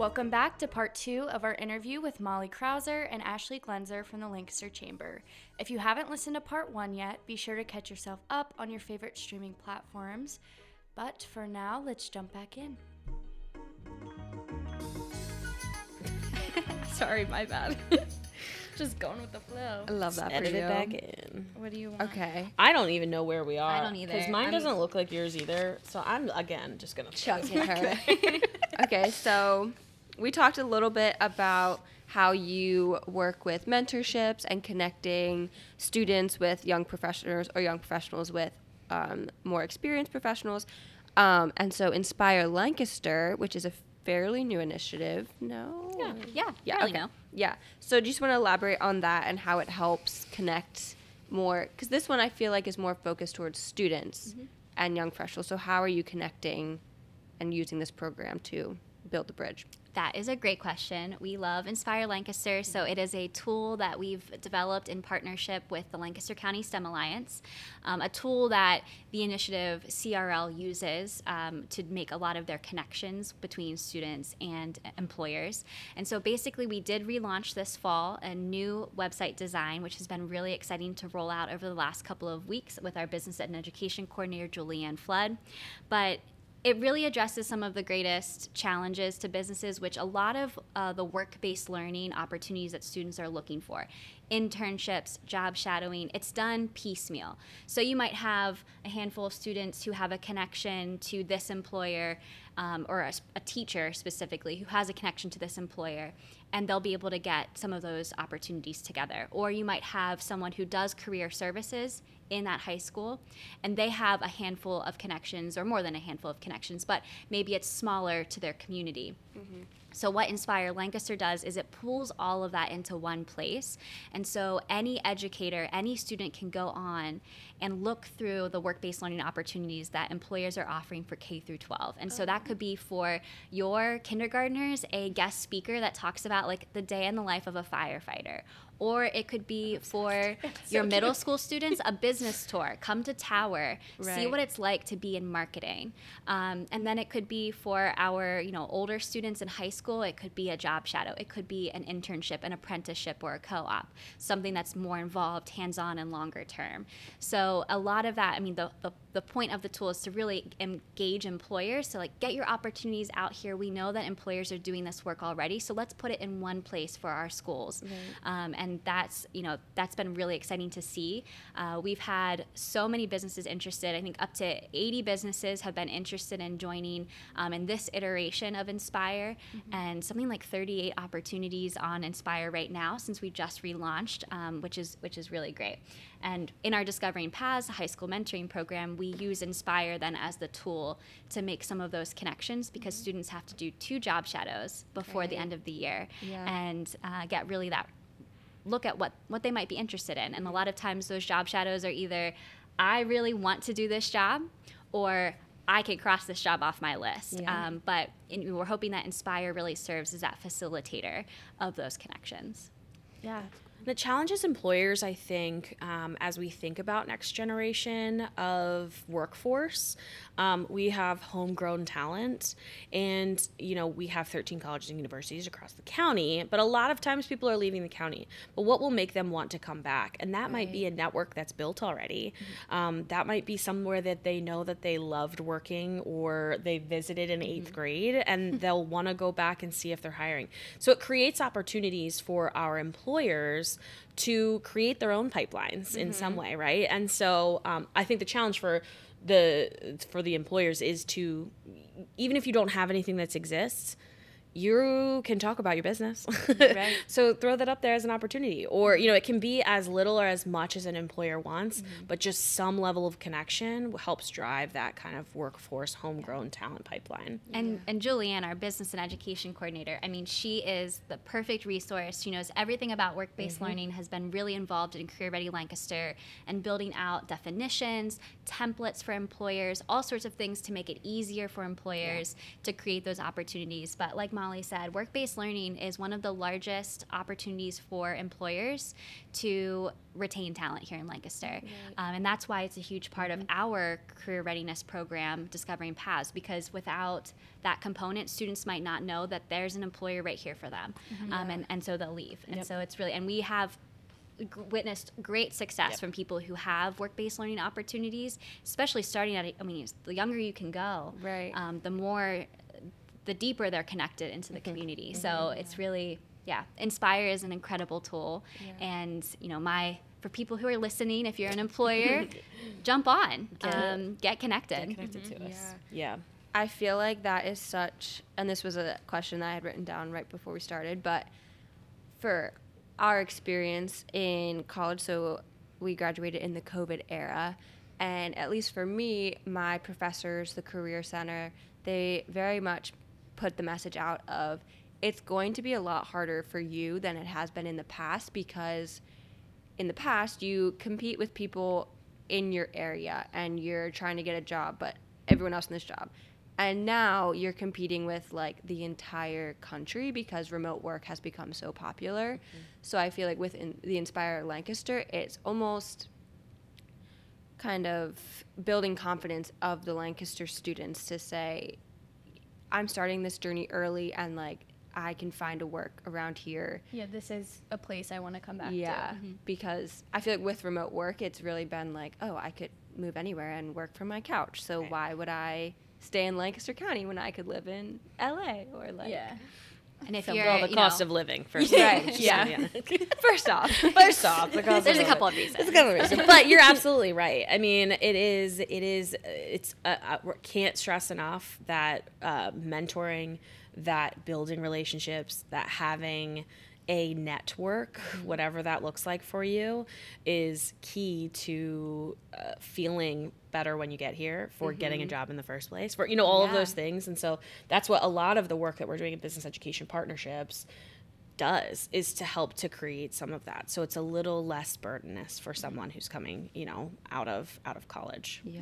Welcome back to part two of our interview with Molly Krauser and Ashley Glenzer from the Lancaster Chamber. If you haven't listened to part one yet, be sure to catch yourself up on your favorite streaming platforms. But for now, let's jump back in. Sorry, my bad. Just going with the flow. I love that for Edit you. it back in. What do you want? Okay. I don't even know where we are. I don't either. Because mine I'm- doesn't look like yours either. So I'm again just gonna Chugging her. okay, so we talked a little bit about how you work with mentorships and connecting students with young professionals or young professionals with um, more experienced professionals. Um, and so Inspire Lancaster, which is a fairly new initiative. No? Yeah, yeah, Yeah, fairly okay. new. Yeah. So do you just want to elaborate on that and how it helps connect more? Because this one I feel like is more focused towards students Mm-hmm. and young professionals. So how are you connecting and using this program to build the bridge? That is a great question. We love Inspire Lancaster. So, it is a tool that we've developed in partnership with the Lancaster County STEM Alliance, um, a tool that the initiative CRL uses um, to make a lot of their connections between students and employers. And so, basically, we did relaunch this fall a new website design, which has been really exciting to roll out over the last couple of weeks with our business and education coordinator, Julianne Flood. But it really addresses some of the greatest challenges to businesses, which a lot of uh, the work based learning opportunities that students are looking for internships, job shadowing, it's done piecemeal. So you might have a handful of students who have a connection to this employer um, or a, a teacher specifically who has a connection to this employer, and they'll be able to get some of those opportunities together. Or you might have someone who does career services in that high school and they have a handful of connections or more than a handful of connections but maybe it's smaller to their community. Mm-hmm. So what inspire lancaster does is it pulls all of that into one place and so any educator any student can go on and look through the work-based learning opportunities that employers are offering for k through 12 and so that oh. could be for your kindergartners a guest speaker that talks about like the day in the life of a firefighter or it could be for your middle school students a business tour. Come to tower. See what it's like to be in marketing. Um, and then it could be for our you know older students in high school. It could be a job shadow. It could be an internship an apprenticeship or a co-op something that's more involved hands-on and longer term. So a lot of that i mean the, the, the point of the tool is to really engage employers. To like get your opportunities out here. We know that employers are doing this work already so let's put it in one place for our schools. Um, and that's you know that's been really exciting to see. Uh, we've had so many businesses interested. I think up to 80 businesses have been interested in joining um, in this iteration of inspire. And something like 38 opportunities on inspire right now since we just relaunched um, which is which is really great. And in our discovering paths high school mentoring program we use inspire then as the tool to make some of those connections because students have to do two job shadows before the end of the year Yeah. and uh, get really that look at what what they might be interested in and a lot of times those job shadows are either i really want to do this job or i can cross this job off my list Yeah. um, but in, we're hoping that inspire really serves as that facilitator of those connections Yeah. The challenges employers, I think, um, as we think about next generation of workforce, um, we have homegrown talent, and you know we have 13 colleges and universities across the county. But a lot of times people are leaving the county. But what will make them want to come back? And that might be a network that's built already. Um, that might be somewhere that they know that they loved working or they visited in 8th grade, and they'll want to go back and see if they're hiring. So it creates opportunities for our employers to create their own pipelines in some way, right? And so um, I think the challenge for the for the employers is to even if you don't have anything that exists you can talk about your business. Right. so throw that up there as an opportunity. Or you know it can be as little or as much as an employer wants mm-hmm. but just some level of connection helps drive that kind of workforce homegrown talent pipeline. And and Julianne, our business and education coordinator, I mean, she is the perfect resource. She knows everything about work-based mm-hmm. learning, has been really involved in Career Ready Lancaster and building out definitions, templates for employers, all sorts of things to make it easier for employers to create those opportunities. But like Molly said, work based learning is one of the largest opportunities for employers to retain talent here in Lancaster. Um, and that's why it's a huge part of our career readiness program, Discovering Paths, because without that component, students might not know that there's an employer right here for them. Um, and, and so they'll leave. And Yep. so it's really, and we have g- witnessed great success Yep. from people who have work-based learning opportunities, especially starting at. a- I mean, the younger you can go, Right. Um, the more, the deeper they're connected into the mm-hmm. community. Mm-hmm. So it's really, yeah, Inspire is an incredible tool, and you know, my for people who are listening, if you're an employer, jump on, um, get connected. connected to mm-hmm. us. Yeah. Yeah. I feel like that is such, and this was a question that I had written down right before we started, but for our experience in college, so we graduated in the COVID era, and at least for me, my professors, the Career Center, they very much put the message out of it's going to be a lot harder for you than it has been in the past because in the past you compete with people in your area and you're trying to get a job but everyone else in this job. And now you're competing with like the entire country because remote work has become so popular. Mm-hmm. So i feel like with in, the inspire lancaster it's almost kind of building confidence of the lancaster students to say i'm starting this journey early and like i can find a work around here Yeah, this is a place I want to come back yeah, to. because I feel like with remote work, it's really been like, oh, I could move anywhere and work from my couch. So Right. why would I stay in Lancaster County when I could live in LA or like? Yeah. And if So, you're, well, the you cost know, of living first. Right, Just, yeah. First off, first off, the cost There's a couple of reasons. There's a couple of reasons, but you're absolutely right. I mean, it is, it is, uh, it's. Uh, uh, we can't stress enough that uh, mentoring, that building relationships, that having a network, whatever that looks like for you, is key to uh, feeling better when you get here, for getting a job in the first place, for you know all of those things. And so that's what a lot of the work that we're doing in business education partnerships does is to help to create some of that so it's a little less burdenous for someone who's coming you know out of out of college Yeah.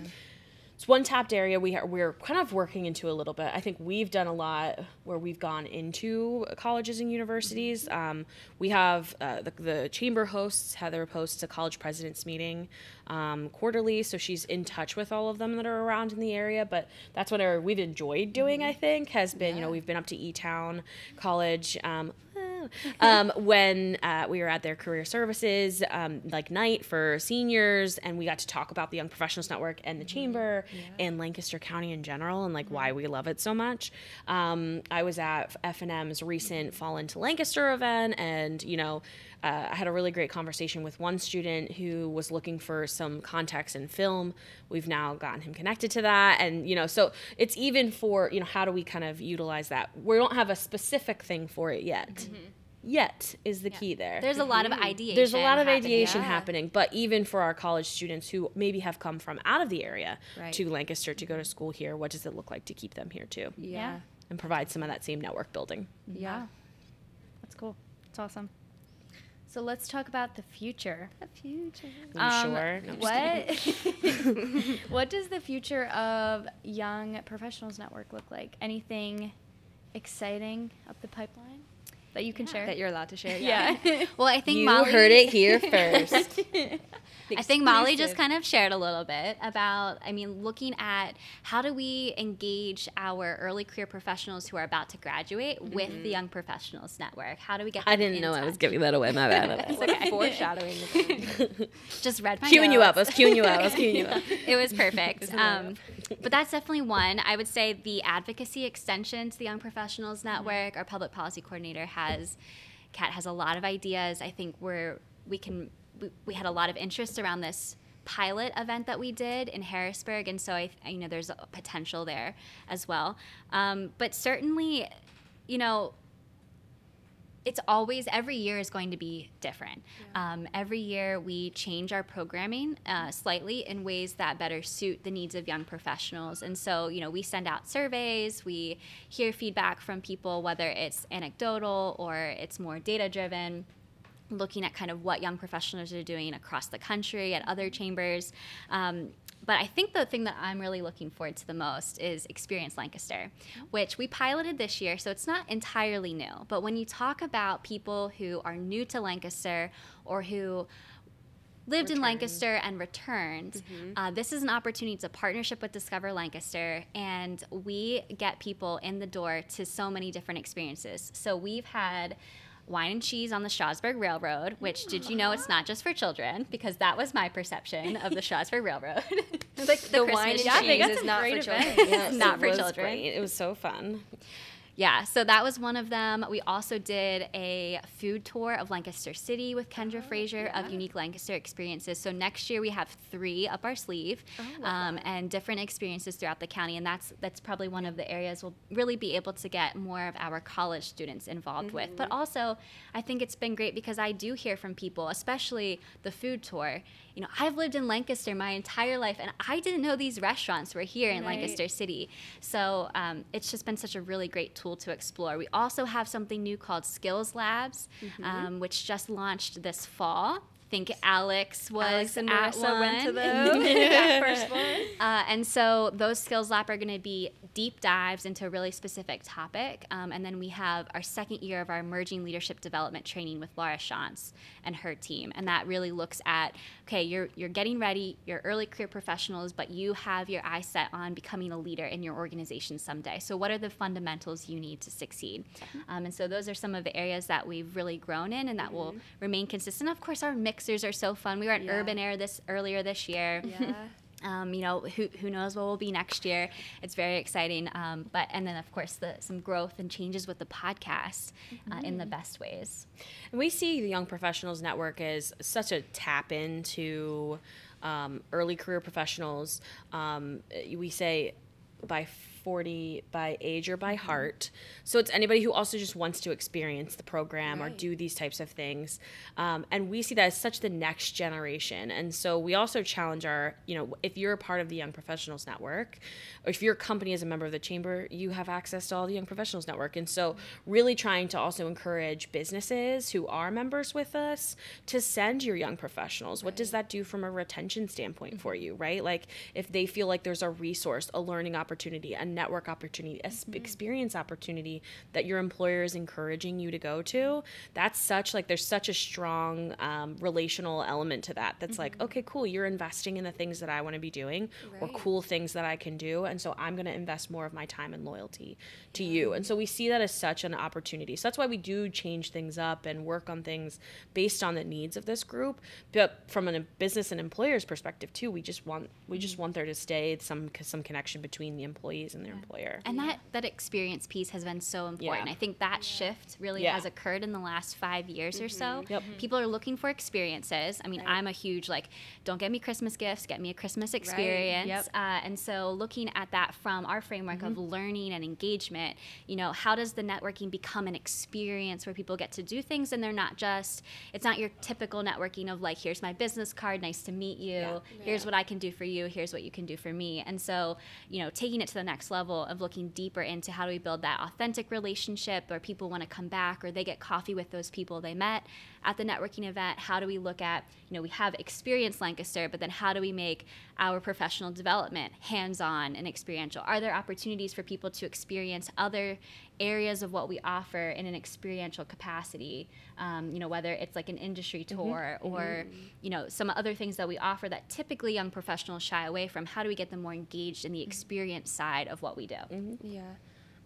It's one tapped area we are we're kind of working into a little bit. I think we've done a lot where we've gone into colleges and universities. Um, we have uh, the, the chamber hosts heather hosts a college presidents meeting um, quarterly so she's in touch with all of them that are around in the area but that's what our, we've enjoyed doing i think has been you know we've been up to e-town college um, um, when uh, we were at their career services um, like night for seniors and we got to talk about the young professionals network and the chamber and lancaster county in general and like why we love it so much um, i was at f&m's recent fall into lancaster event and you know uh, I had a really great conversation with one student who was looking for some context in film. We've now gotten him connected to that, and you know, so it's even for you know, how do we kind of utilize that? We don't have a specific thing for it yet. Yet is the key there. There's a lot of mm-hmm. ideation. There's a lot of happening. ideation Yeah. happening, but even for our college students who maybe have come from out of the area Right. to Lancaster to go to school here, what does it look like to keep them here too, Yeah. and provide some of that same network building? Yeah. That's cool. That's awesome. So let's talk about the future. The future. Are you um, sure? No, I'm what what does the future of Young Professionals Network look like? Anything exciting up the pipeline that you can share? That you're allowed to share. yeah. Well, I think You Molly heard it here first. I think Molly just kind of shared a little bit about, I mean, looking at how do we engage our early career professionals who are about to graduate with the Young Professionals Network? How do we get I didn't know I was giving that away. My bad. It's okay. foreshadowing. Just read my queuing you up. I was queuing you up. I was queuing you up. it was perfect. Um, but that's definitely one. I would say the advocacy extension to the Young Professionals Network, our public policy coordinator has, Kat has a lot of ideas. I think we're we can we, we had a lot of interest around this pilot event that we did in Harrisburg, and so I, you know there's a potential there as well. Um, but certainly, you know, it's always every year is going to be different. Um, every year we change our programming uh, slightly in ways that better suit the needs of young professionals. And so, you know, we send out surveys, we hear feedback from people, whether it's anecdotal or it's more data driven looking at kind of what young professionals are doing across the country at other chambers. Um, but I think the thing that I'm really looking forward to the most is Experience Lancaster, which we piloted this year, so it's not entirely new. But when you talk about people who are new to Lancaster or who lived in Lancaster and returned. Mm-hmm. Uh, this is an opportunity. It's a partnership with Discover Lancaster, and we get people in the door to so many different experiences. So we've had wine and cheese on the Strasburg Railroad, which did you know it's not just for children? Because that was my perception of the Strasburg Railroad. like the, the wine and cheese is not for children. Yes, not for children. Great. It was so fun. Yeah, so that was one of them. We also did a food tour of Lancaster City with Kendra oh, Frazier yeah. of Unique Lancaster Experiences. So next year we have three up our sleeve oh, um, and different experiences throughout the county. And that's that's probably one of the areas we'll really be able to get more of our college students involved mm-hmm. with. But mm-hmm. also, I think it's been great because I do hear from people, especially the food tour you know, I've lived in Lancaster my entire life, and I didn't know these restaurants were here in right. Lancaster City. So um, it's just been such a really great tool to explore. We also have something new called Skills Labs, mm-hmm. um, which just launched this fall I think Alex was Alex and at Marissa one. went to the first one. Uh, and so those skills lab are going to be deep dives into a really specific topic. Um, and then we have our second year of our emerging leadership development training with Laura Shantz and her team. And that really looks at, okay, you're, you're getting ready, you're early career professionals, but you have your eye set on becoming a leader in your organization someday. So what are the fundamentals you need to succeed? Um, and so those are some of the areas that we've really grown in and that mm-hmm. will remain consistent. Of course, our mixers are so fun. We were at yeah. Urban Air this earlier this year. Yeah. Um, you know, who, who knows what will be next year? It's very exciting. Um, but and then of course the some growth and changes with the podcast mm-hmm. uh, in the mm-hmm. best ways. And we see the Young Professionals Network as such a tap into um, early career professionals. Um, we say by 40 by age or by heart. So it's anybody who also just wants to experience the program right. or do these types of things. Um, and we see that as such the next generation. And so we also challenge our, you know, if you're a part of the Young Professionals Network, or if your company is a member of the chamber, you have access to all the Young Professionals Network. And so really trying to also encourage businesses who are members with us to send your young professionals. Right. What does that do from a retention standpoint mm-hmm. for you, right? Like if they feel like there's a resource, a learning opportunity, a network opportunity, a mm-hmm. experience opportunity that your employer is encouraging you to go to, that's such like there's such a strong um, relational element to that. That's mm-hmm. like, okay, cool, you're investing in the things that I want to be doing right. or cool things that I can do. And so I'm going to invest more of my time and loyalty to yeah. you. And so we see that as such an opportunity. So that's why we do change things up and work on things based on the needs of this group. But from a business and employer's perspective too, we just want we just mm-hmm. want there to stay some some connection between the employees and their employer. And that that experience piece has been so important. Yeah. I think that yeah. shift really yeah. has occurred in the last five years mm-hmm. or so. Mm-hmm. Yep. People are looking for experiences. I mean, right. I'm a huge like, don't get me Christmas gifts, get me a Christmas experience. Right. Yep. Uh, and so looking at that from our framework mm-hmm. of learning and engagement, you know, how does the networking become an experience where people get to do things and they're not just it's not your typical networking of like, here's my business card, nice to meet you. Here's what I can do for you. Here's what you can do for me. And so, you know, taking it to the next level level of looking deeper into how do we build that authentic relationship or people want to come back or they get coffee with those people they met at the networking event? How do we look at you know we have experience lancaster but then how do we make our professional development hands-on and experiential? Are there opportunities for people to experience other areas of what we offer in an experiential capacity um, you know whether it's like an industry mm-hmm. tour mm-hmm. or mm-hmm. you know some other things that we offer that typically young professionals shy away from how do we get them more engaged in the mm-hmm. experience side of what we do mm-hmm. yeah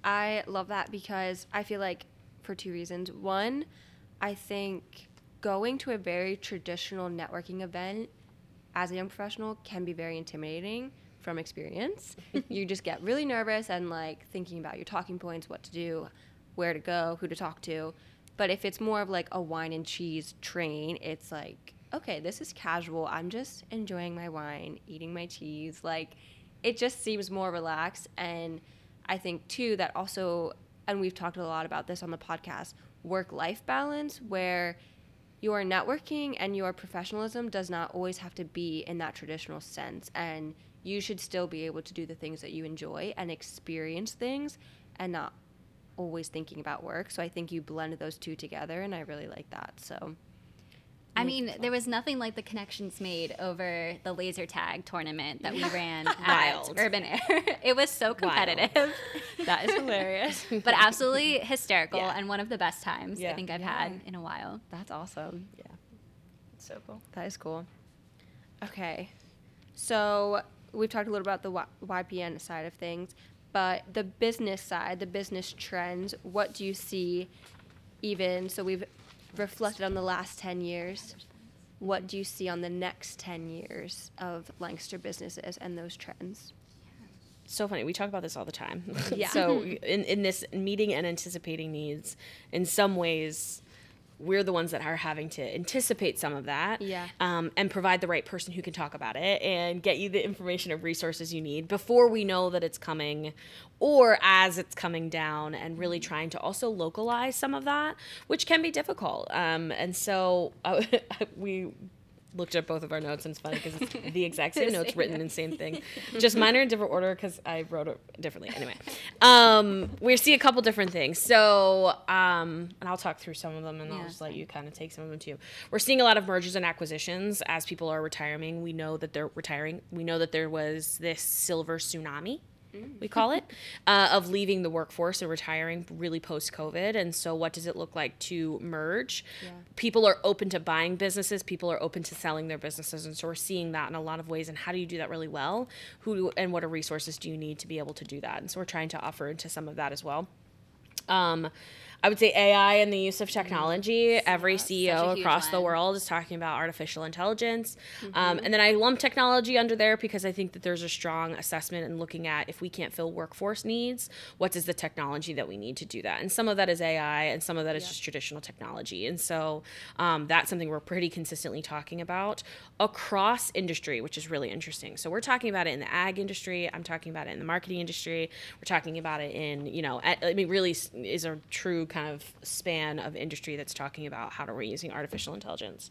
i love that because i feel like for two reasons one I think going to a very traditional networking event as a young professional can be very intimidating from experience. you just get really nervous and like thinking about your talking points, what to do, where to go, who to talk to. But if it's more of like a wine and cheese train, it's like, okay, this is casual. I'm just enjoying my wine, eating my cheese. Like it just seems more relaxed. And I think too that also, and we've talked a lot about this on the podcast, work life balance where your networking and your professionalism does not always have to be in that traditional sense and you should still be able to do the things that you enjoy and experience things and not always thinking about work. So i think you blend those two together and i really like that. So I mean, there uh, was nothing like the connections made over the laser tag tournament that we ran at Wild. Urban Air. it was so competitive, That is hilarious. but absolutely hysterical Yeah. and one of the best times I think I've had in a while. That's awesome. Yeah. So cool. That is cool. Okay. So we've talked a little about the y- YPN side of things, but the business side, the business trends, what do you see even so we've reflected on the last 10 years. What do you see on the next 10 years of Lancaster businesses and those trends? so funny. We talk about this all the time. Yeah. so in, in this meeting and anticipating needs, in some ways, we're the ones that are having to anticipate some of that Yeah. um, and provide the right person who can talk about it and get you the information of resources you need before we know that it's coming or as it's coming down and really trying to also localize some of that which can be difficult um, and so uh, we looked at both of our notes and it's funny because it's the exact same notes written in the same thing. Just mine are in different order because i wrote it differently. Anyway. Um, we see a couple different things. So um, and i'll talk through some of them and i'll just let you kind of take some of them too. We're seeing a lot of mergers and acquisitions as people are retiring. We know that they're retiring. We know that there was this silver tsunami we call it, uh, of leaving the workforce and retiring really post COVID. And so, what does it look like to merge? People are open to buying businesses, people are open to selling their businesses. And so, we're seeing that in a lot of ways. And how do you do that really well? Who and what are resources do you need to be able to do that? And so, we're trying to offer into some of that as well. Um, I would say AI and the use of technology. Every such a CEO across the world is talking about artificial intelligence. Um, and then I lump technology under there because I think that there's a strong assessment in looking at if we can't fill workforce needs, what is the technology that we need to do that? And some of that is AI, and some of that is just traditional technology. And so um, that's something we're pretty consistently talking about across industry, which is really interesting. So we're talking about it in the ag industry. I'm talking about it in the marketing industry. We're talking about it in, you know, I I mean, really is a true kind of span of industry that's talking about how we're using artificial intelligence.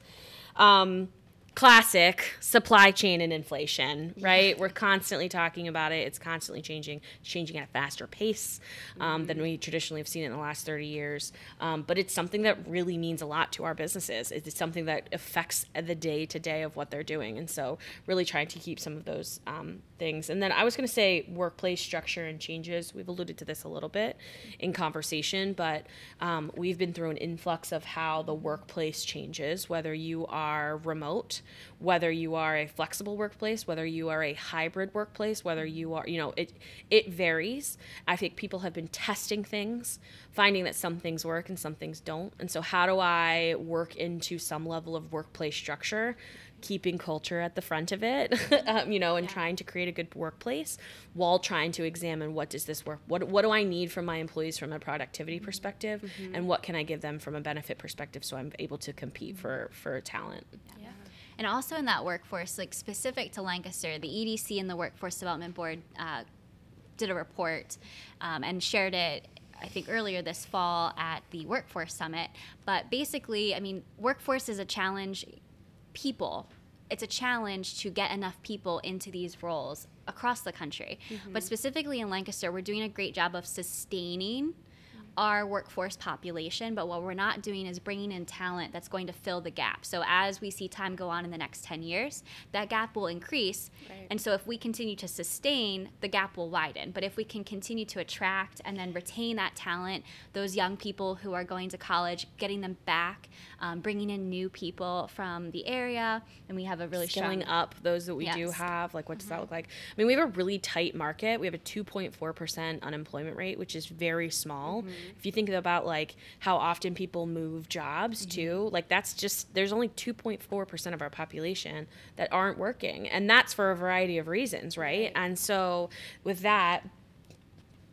Um, classic supply chain and inflation, right? We're constantly talking about it. It's constantly changing, changing at a faster pace um, than we traditionally have seen in the last 30 years. Um, but it's something that really means a lot to our businesses. It's something that affects the day to day of what they're doing. And so, really trying to keep some of those um, things. And then I was going to say workplace structure and changes. We've alluded to this a little bit in conversation, but um, we've been through an influx of how the workplace changes, whether you are remote, whether you are a flexible workplace, whether you are a hybrid workplace, whether you are, you know, it it varies. I think people have been testing things, finding that some things work and some things don't. And so how do I work into some level of workplace structure? Keeping culture at the front of it, um, you know, and trying to create a good workplace while trying to examine what does this work, what what do I need from my employees from a productivity perspective, and what can I give them from a benefit perspective, so I'm able to compete for for talent. Yeah. And also in that workforce, like specific to Lancaster, the EDC and the Workforce Development Board uh, did a report um, and shared it. I think earlier this fall at the Workforce Summit. But basically, I mean, workforce is a challenge. People, it's a challenge to get enough people into these roles across the country. But mm-hmm. specifically in Lancaster, we're doing a great job of sustaining our workforce population, but what we're not doing is bringing in talent that's going to fill the gap. So as we see time go on in the next 10 years, that gap will increase. And so if we continue to sustain, the gap will widen. But if we can continue to attract and then retain that talent, those young people who are going to college, getting them back, um, bringing in new people from the area, and we have a really Skilling strong up those that we do have, like what does that look like? I mean, we have a really tight market. We have a 2.4% unemployment rate, which is very small. If you think about like how often people move jobs mm-hmm. too, like that's just there's only 2.4% of our population that aren't working, and that's for a variety of reasons, right? And so with that,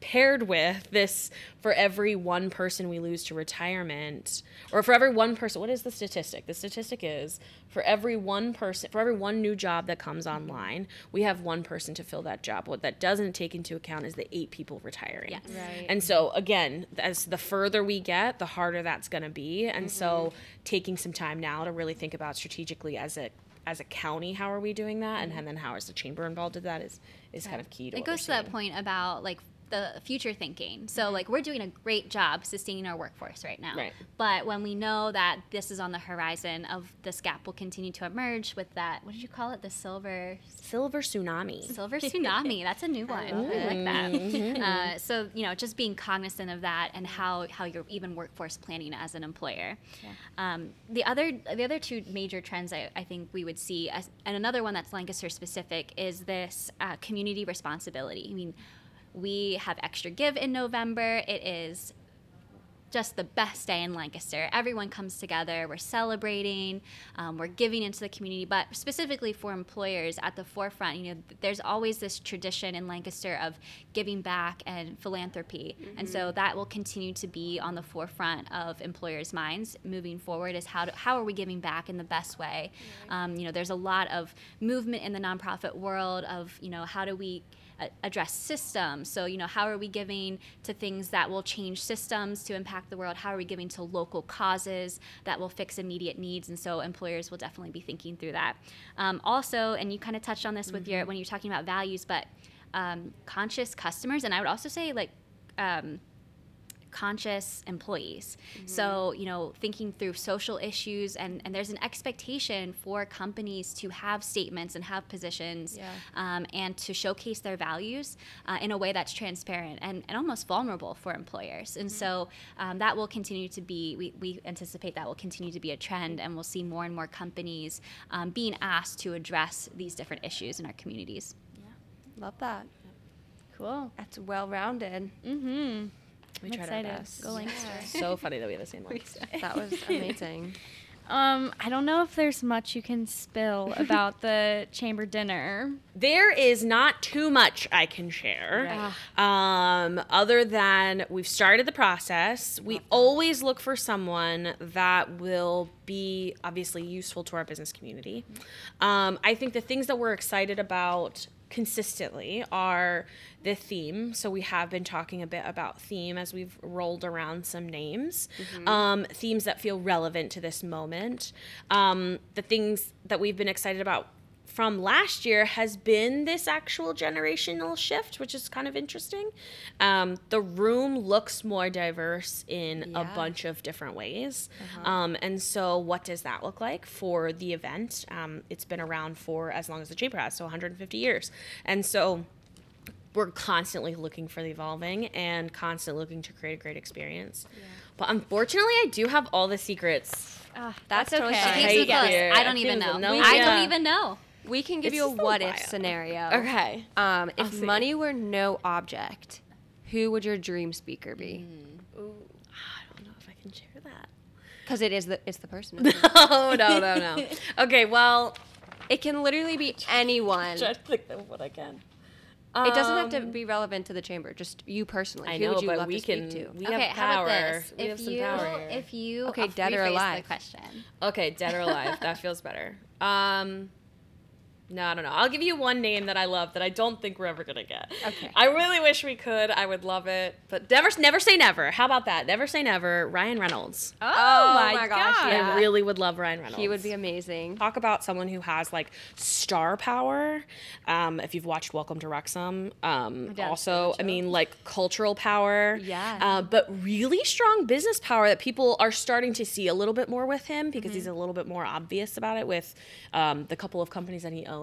paired with this for every one person we lose to retirement or for every one person what is the statistic? The statistic is for every one person for every one new job that comes online we have one person to fill that job. What that doesn't take into account is the eight people retiring. Yes. Right. and so again as the further we get the harder that's going to be. And so mm-hmm. taking some time now to really think about strategically as a as a county how are we doing that? And, mm-hmm. then how is the chamber involved in that is is kind of key to it goes to that point about like the future thinking. So like we're doing a great job sustaining our workforce right now. Right. But when we know that this is on the horizon of this gap will continue to emerge with that what did you call it? The silver Silver tsunami. silver tsunami. That's a new one. I, like that. Uh, so you know, just being cognizant of that and how how you're even workforce planning as an employer. Um, the other the other two major trends I, I think we would see, as, and another one that's Lancaster specific, is this uh, community responsibility. I mean, we have extra give in November. It is just the best day in Lancaster. Everyone comes together. We're celebrating. Um, we're giving into the community, but specifically for employers at the forefront. You know, there's always this tradition in Lancaster of giving back and philanthropy, and so that will continue to be on the forefront of employers' minds moving forward. Is how how are we giving back in the best way? Um, you know, there's a lot of movement in the nonprofit world of you know how do we address systems. So, you know, how are we giving to things that will change systems to impact the world? How are we giving to local causes that will fix immediate needs? And so, employers will definitely be thinking through that. Um, also, and you kind of touched on this with your when you're talking about values, but um, conscious customers, and I would also say like. Um, conscious employees. So, you know, thinking through social issues and, and there's an expectation for companies to have statements and have positions Yeah. um, and to showcase their values uh, in a way that's transparent and, and almost vulnerable for employers. And so um, that will continue to be, we, we anticipate that will continue to be a trend and we'll see more and more companies um, being asked to address these different issues in our communities. Love that. Cool. That's well rounded. Mm-hmm. We I'm tried our best. Go Lancaster. so funny that we have the same one. That was amazing. Um, I don't know if there's much you can spill about the chamber dinner. There is not too much I can share. Um, other than we've started the process. We always look for someone that will be obviously useful to our business community. Um, I think the things that we're excited about consistently are the theme. So we have been talking a bit about theme as we've rolled around some names, um, themes that feel relevant to this moment. Um, the things that we've been excited about from last year has been this actual generational shift, which is kind of interesting. Um, the room looks more diverse in a bunch of different ways. Um, and so, what does that look like for the event? Um, it's been around for as long as the chamber has, so 150 years. And so, we're constantly looking for the evolving and constantly looking to create a great experience. But unfortunately, I do have all the secrets. Ah, That's that's, totally okay. Keeps Hey, it close. I don't even Keeps know. no, I yeah. don't even know. We can give It's you a just what if scenario. Okay. Um, if money were no object, who would your dream speaker be? Ooh, I don't know if I can share that. Because it is the it's the person. Oh no no no. okay, well, it can literally be anyone. try to think of what I can. It doesn't have to Um, be relevant to the chamber. Just you personally. I who know, would you but love we to can. speak to? We okay, have how about this? We have If some you power if you Okay, dead or alive? the question. okay, dead or alive, that feels better. Um, no, I don't know. I'll give you one name that I love that I don't think we're ever gonna get. Okay. I really wish we could. I would love it, but never, never say never. How about that? Never say never. Ryan Reynolds. Oh, my my, gosh, god. yeah. I really would love Ryan Reynolds. He would be amazing. talk about someone who has like star power. Um, if you've watched Welcome to Wrexham, um, dad's also, I mean, like cultural power. Yeah. Uh, but really strong business power that people are starting to see a little bit more with him because he's a little bit more obvious about it with um, the couple of companies that he owns.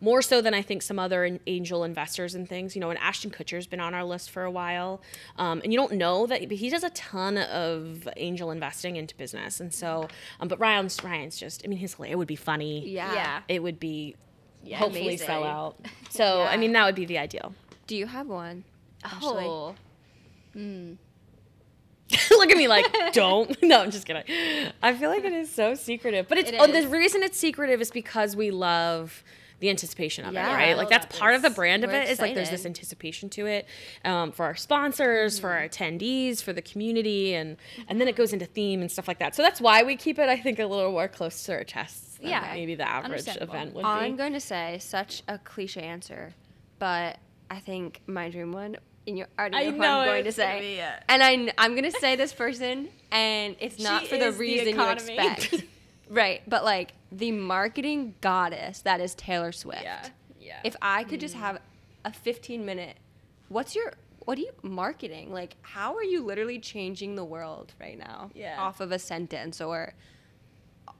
More so than I think some other angel investors and things. You know, and Ashton Kutcher's been on our list for a while. Um, and you don't know that, but he does a ton of angel investing into business. And so, um, but Ryan's, Ryan's just, I mean, his it would be funny Yeah. Yeah. it would be hopefully amazing. sell out. So I mean that would be the ideal. Do you have one? Ashley? Oh, Look at me like don't. No, I'm just kidding. I feel like it is so secretive, but it's It oh, the reason it's secretive is because we love the anticipation of Yeah. it, right? Like that's that part of the brand of it. Is like there's this anticipation to it um, for our sponsors, for our attendees, for the community, and and then it goes into theme and stuff like that. So that's why we keep it, I think, a little more close to our chests. Than Yeah. maybe the average event would be. I'm be. going to say such a cliche answer, but I think my dream one, and you already know I who know I'm going to say. And I, I'm going to say this person, and it's not She for the is the reason you expect. right, but like the marketing goddess that is Taylor Swift. Yeah, yeah. If I could just mm. have a 15 minute, what's your what are you marketing? Like, how are you literally changing the world right now? Yeah. Off of a sentence or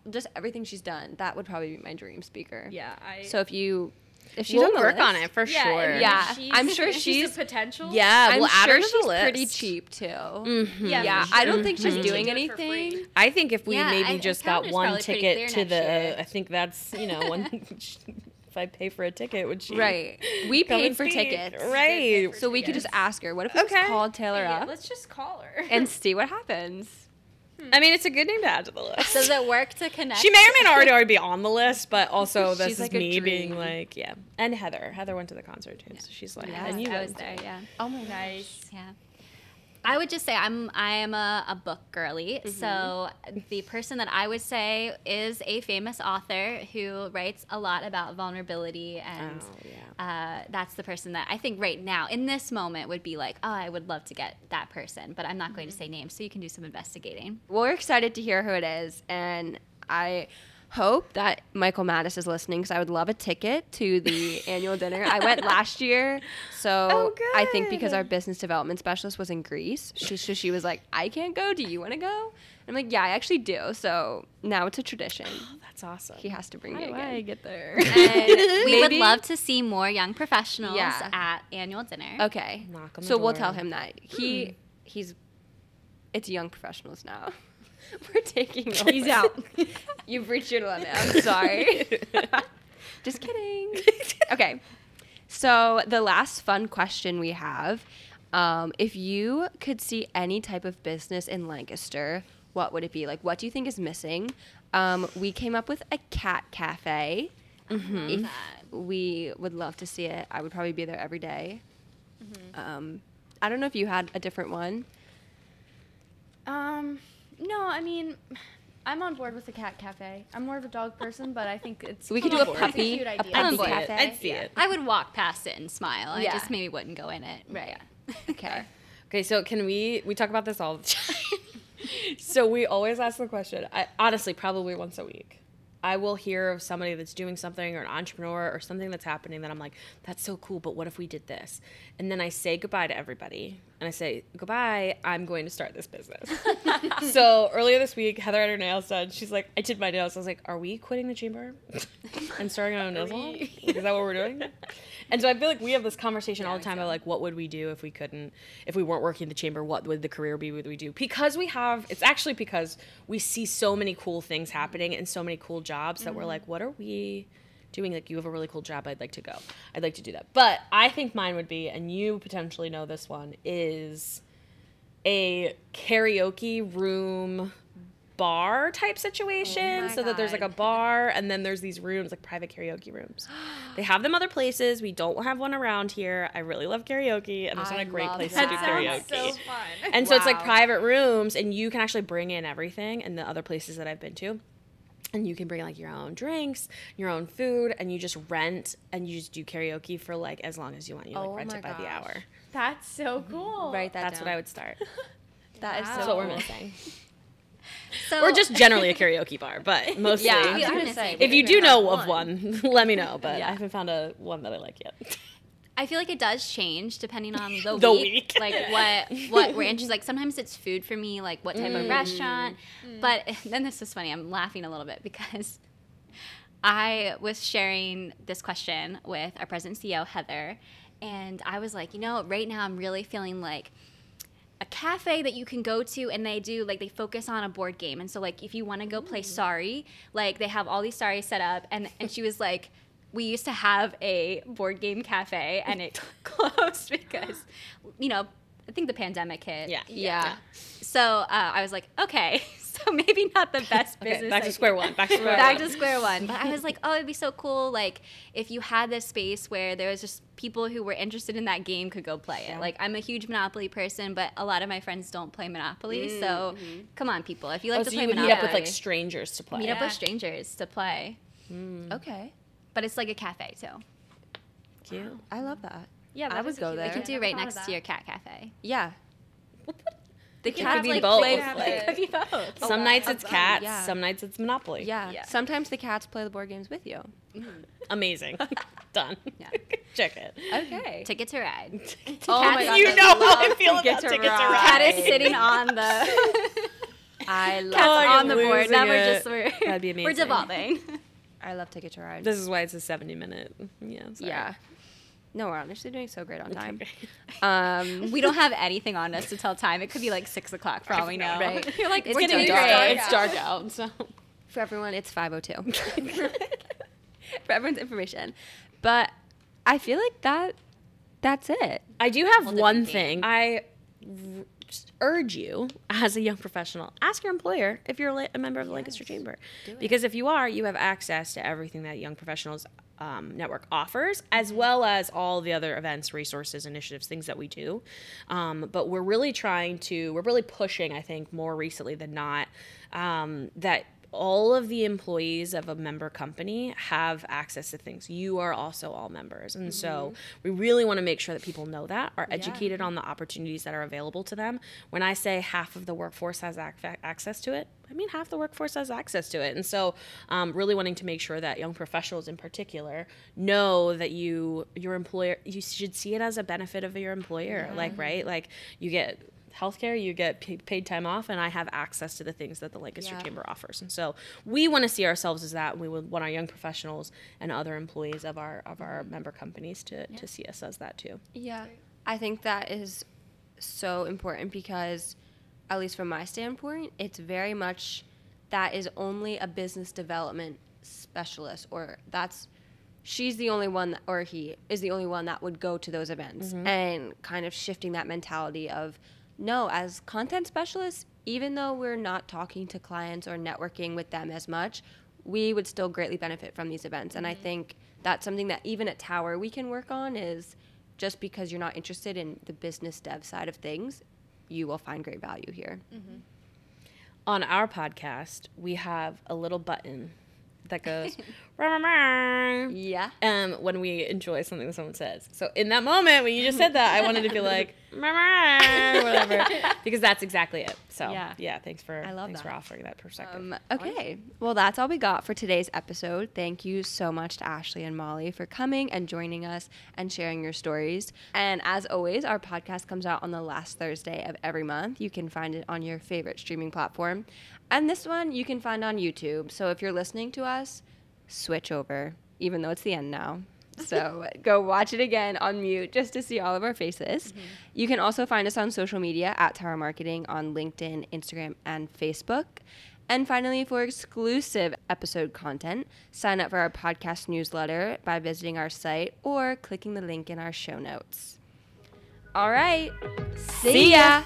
just everything she's done. That would probably be my dream speaker. Yeah, I. So if you, if she's we'll on the work list, on it for sure. Yeah, I'm sure if she's- a potential. Yeah, I'm we'll add sure her to she's the list. pretty cheap too. Mhm. Yeah, Yeah, for I don't think she's Mhm. doing Do it anything. I think if we Yeah, maybe I- just got one ticket to the, year. I think that's you know one. if I pay for a ticket, would she? Right. We paid for speak? tickets. Right. So we could just ask her. What if we Okay. just called Taylor Yeah, up let's just call her. and see what happens? Hmm. I mean, it's a good name to add to the list. Does it work to connect? She may or may not already, already be on the list, but also this She's is like a me being like, yeah. And Heather, Heather went to the concert too, so she's like, Yeah, and you I was went there. too. Yeah. Oh my gosh, Yeah. I would just say I'm I am a, a book girly. So the person that I would say is a famous author who writes a lot about vulnerability and Oh, yeah. uh, that's the person that I think right now in this moment would be like, oh, I would love to get that person, but I'm not going to say names, so you can do some investigating. Well, we're excited to hear who it is, and I hope that Michael Mattis is listening because I would love a ticket to the annual dinner. I went last year, so Oh, I think because our business development specialist was in Greece, she, so she was like, "I can't go. Do you want to go?" I'm like, "Yeah, I actually do." So now it's a tradition. Oh, that's awesome. He has to bring How me again. I get there? And We would love to see more young professionals Yeah. at annual dinner. Okay. Knock on the so we'll tell him that he hmm. he's it's young professionals now. We're taking over. He's out. You've reached your limit. I'm sorry. Just kidding. Okay. So the last fun question we have, um, if you could see any type of business in Lancaster, what would it be? Like, what do you think is missing? Um, we came up with a cat cafe. If we would love to see it, I would probably be there every day. Um, I don't know if you had a different one. Um, no, I mean, I'm on board with the cat cafe. I'm more of a dog person, but I think it's We could do a board. It's puppy, cute a idea. puppy on board. cafe. I'd see it. I would walk past it and smile. Yeah. I just maybe wouldn't go in it. Right. Yeah. Okay. Okay, so can we we talk about this all the time? so we always ask the question. I honestly probably once a week. I will hear of somebody that's doing something or an entrepreneur or something that's happening that I'm like, that's so cool, but what if we did this? And then I say goodbye to everybody and I say, Goodbye, I'm going to start this business. so earlier this week, Heather had her nails done. She's like, I did my nails. I was like, Are we quitting the chamber and starting our own nail salon? Is that what we're doing? And so I feel like we have this conversation all the time about like what would we do if we couldn't if we weren't working in the chamber, what would the career be would we do? Because we have it's actually because we see so many cool things happening and so many cool jobs that we're mm-hmm. like, what are we doing? Like you have a really cool job, I'd like to go. I'd like to do that. But I think mine would be, and you potentially know this one, is a karaoke room bar type situation my so that there's like a bar and then there's these rooms like private karaoke rooms. They have them other places. We don't have one around here. I really love karaoke and there's not a great place that. to do karaoke sounds so fun. and so it's like private rooms and you can actually bring in everything and the other places that i've been to. And you can bring like your own drinks your own food and you just rent and you just do karaoke for like as long as you want. You like Oh rent it by the hour. That's so cool. Write that that's down. what i would start. That is Wow. so that's what we're missing So or just generally a karaoke bar but mostly Yeah, I was Yeah, gonna honestly. say. if you don't do even know have of one, let me know. But Yeah. I haven't found a one that I like yet. I feel like it does change depending on the, The week, week. like what what we're interested. Like sometimes it's food for me, like what type Mm. of restaurant. But then this is funny. I'm laughing a little bit because I was sharing this question with our president CEO Heather, and I was like, you know, right now I'm really feeling like a cafe that you can go to and they do like they focus on a board game and so like if you want to go play sorry like they have all these sorry set up and and she was like we used to have a board game cafe and it closed because you know i think the pandemic hit Yeah. Yeah. so uh, i was like okay so maybe not the best Okay, business back to square one. Back to square one. back one. to square one. But I was like, oh, it'd be so cool, like if you had this space where there was just people who were interested in that game could go play it. Like I'm a huge Monopoly person, but a lot of my friends don't play Monopoly. So mm-hmm. come on, people, if you like oh, to so play you would meet Monopoly, up with like strangers to play. meet up with strangers to play. Mm. Okay. But it's like a cafe too. Cute. I love that. Yeah, I that would is go cute there. We can do right next to your cat cafe. Yeah. The can cats be like both. play. Like- play- Could be both. Some oh, nights it's cats. Yeah. Some nights it's Monopoly. Yeah. Yeah. Sometimes the cats play the board games with you. Mm-hmm. Amazing. Done. Yeah. it. Okay. Ticket to ride. oh my God, You know how I feel Ticket about to Ticket to Ride. Ride. Cat is sitting on the. I love. Cat's Oh, on the board. losing Now we're it. just we're, That'd be amazing. we're amazing. devolving. I love Ticket to Ride. This is why it's a 70 minute. Yeah. sorry. yeah. No, we're honestly doing so great on time. Um, we don't have anything on us to tell time. It could be like six o'clock for all we know. Right. You're like, It's it's getting dark. great. It's dark out. So. for everyone, it's 502. for everyone's information. But I feel like that that's it. I do have one thing. I r- urge you, as a young professional, ask your employer if you're a li- a member of the Lancaster Chamber. Because if you are, you have access to everything that Young Professionals um, Network offers, as well as all the other events, resources, initiatives, things that we do. Um, but we're really trying to, we're really pushing, I think, more recently than not, um, that all of the employees of a member company have access to things. You are also all members. And so we really want to make sure that people know that, are educated on the opportunities that are available to them. When I say half of the workforce has ac- access to it, I mean half the workforce has access to it. And so um, really wanting to make sure that young professionals in particular know that you your employer you should see it as a benefit of your employer. Like, right? Like you get healthcare, you get pa- paid time off, and I have access to the things that the Lancaster Yeah. Chamber offers. And so we want to see ourselves as that. And we would want our young professionals and other employees of our of our mm-hmm. member companies to, to see us as that too. Yeah. I think that is so important because, at least from my standpoint, it's very much that is only a business development specialist, or that's she's the only one, that, or he is the only one that would go to those events, mm-hmm. and kind of shifting that mentality of no, as content specialists, even though we're not talking to clients or networking with them as much, we would still greatly benefit from these events. And I mm-hmm. think that's something that even at Tower we can work on is just because you're not interested in the business dev side of things, you will find great value here. Mm-hmm. On our podcast, we have a little button that goes Yeah. um, when we enjoy something that someone says. So in that moment when you just said that, I wanted to be like whatever because that's exactly it. So Yeah. yeah, thanks for I love thanks for offering that perspective. Um, okay. Well, that's all we got for today's episode. Thank you so much to Ashley and Molly for coming and joining us and sharing your stories. And as always, our podcast comes out on the last Thursday of every month. You can find it on your favorite streaming platform. And this one you can find on YouTube. So if you're listening to us, switch over, even though it's the end now. So go watch it again on mute just to see all of our faces. Mm-hmm. You can also find us on social media at Tower Marketing on LinkedIn, Instagram, and Facebook. And finally, for exclusive episode content, sign up for our podcast newsletter by visiting our site or clicking the link in our show notes. All right. See ya.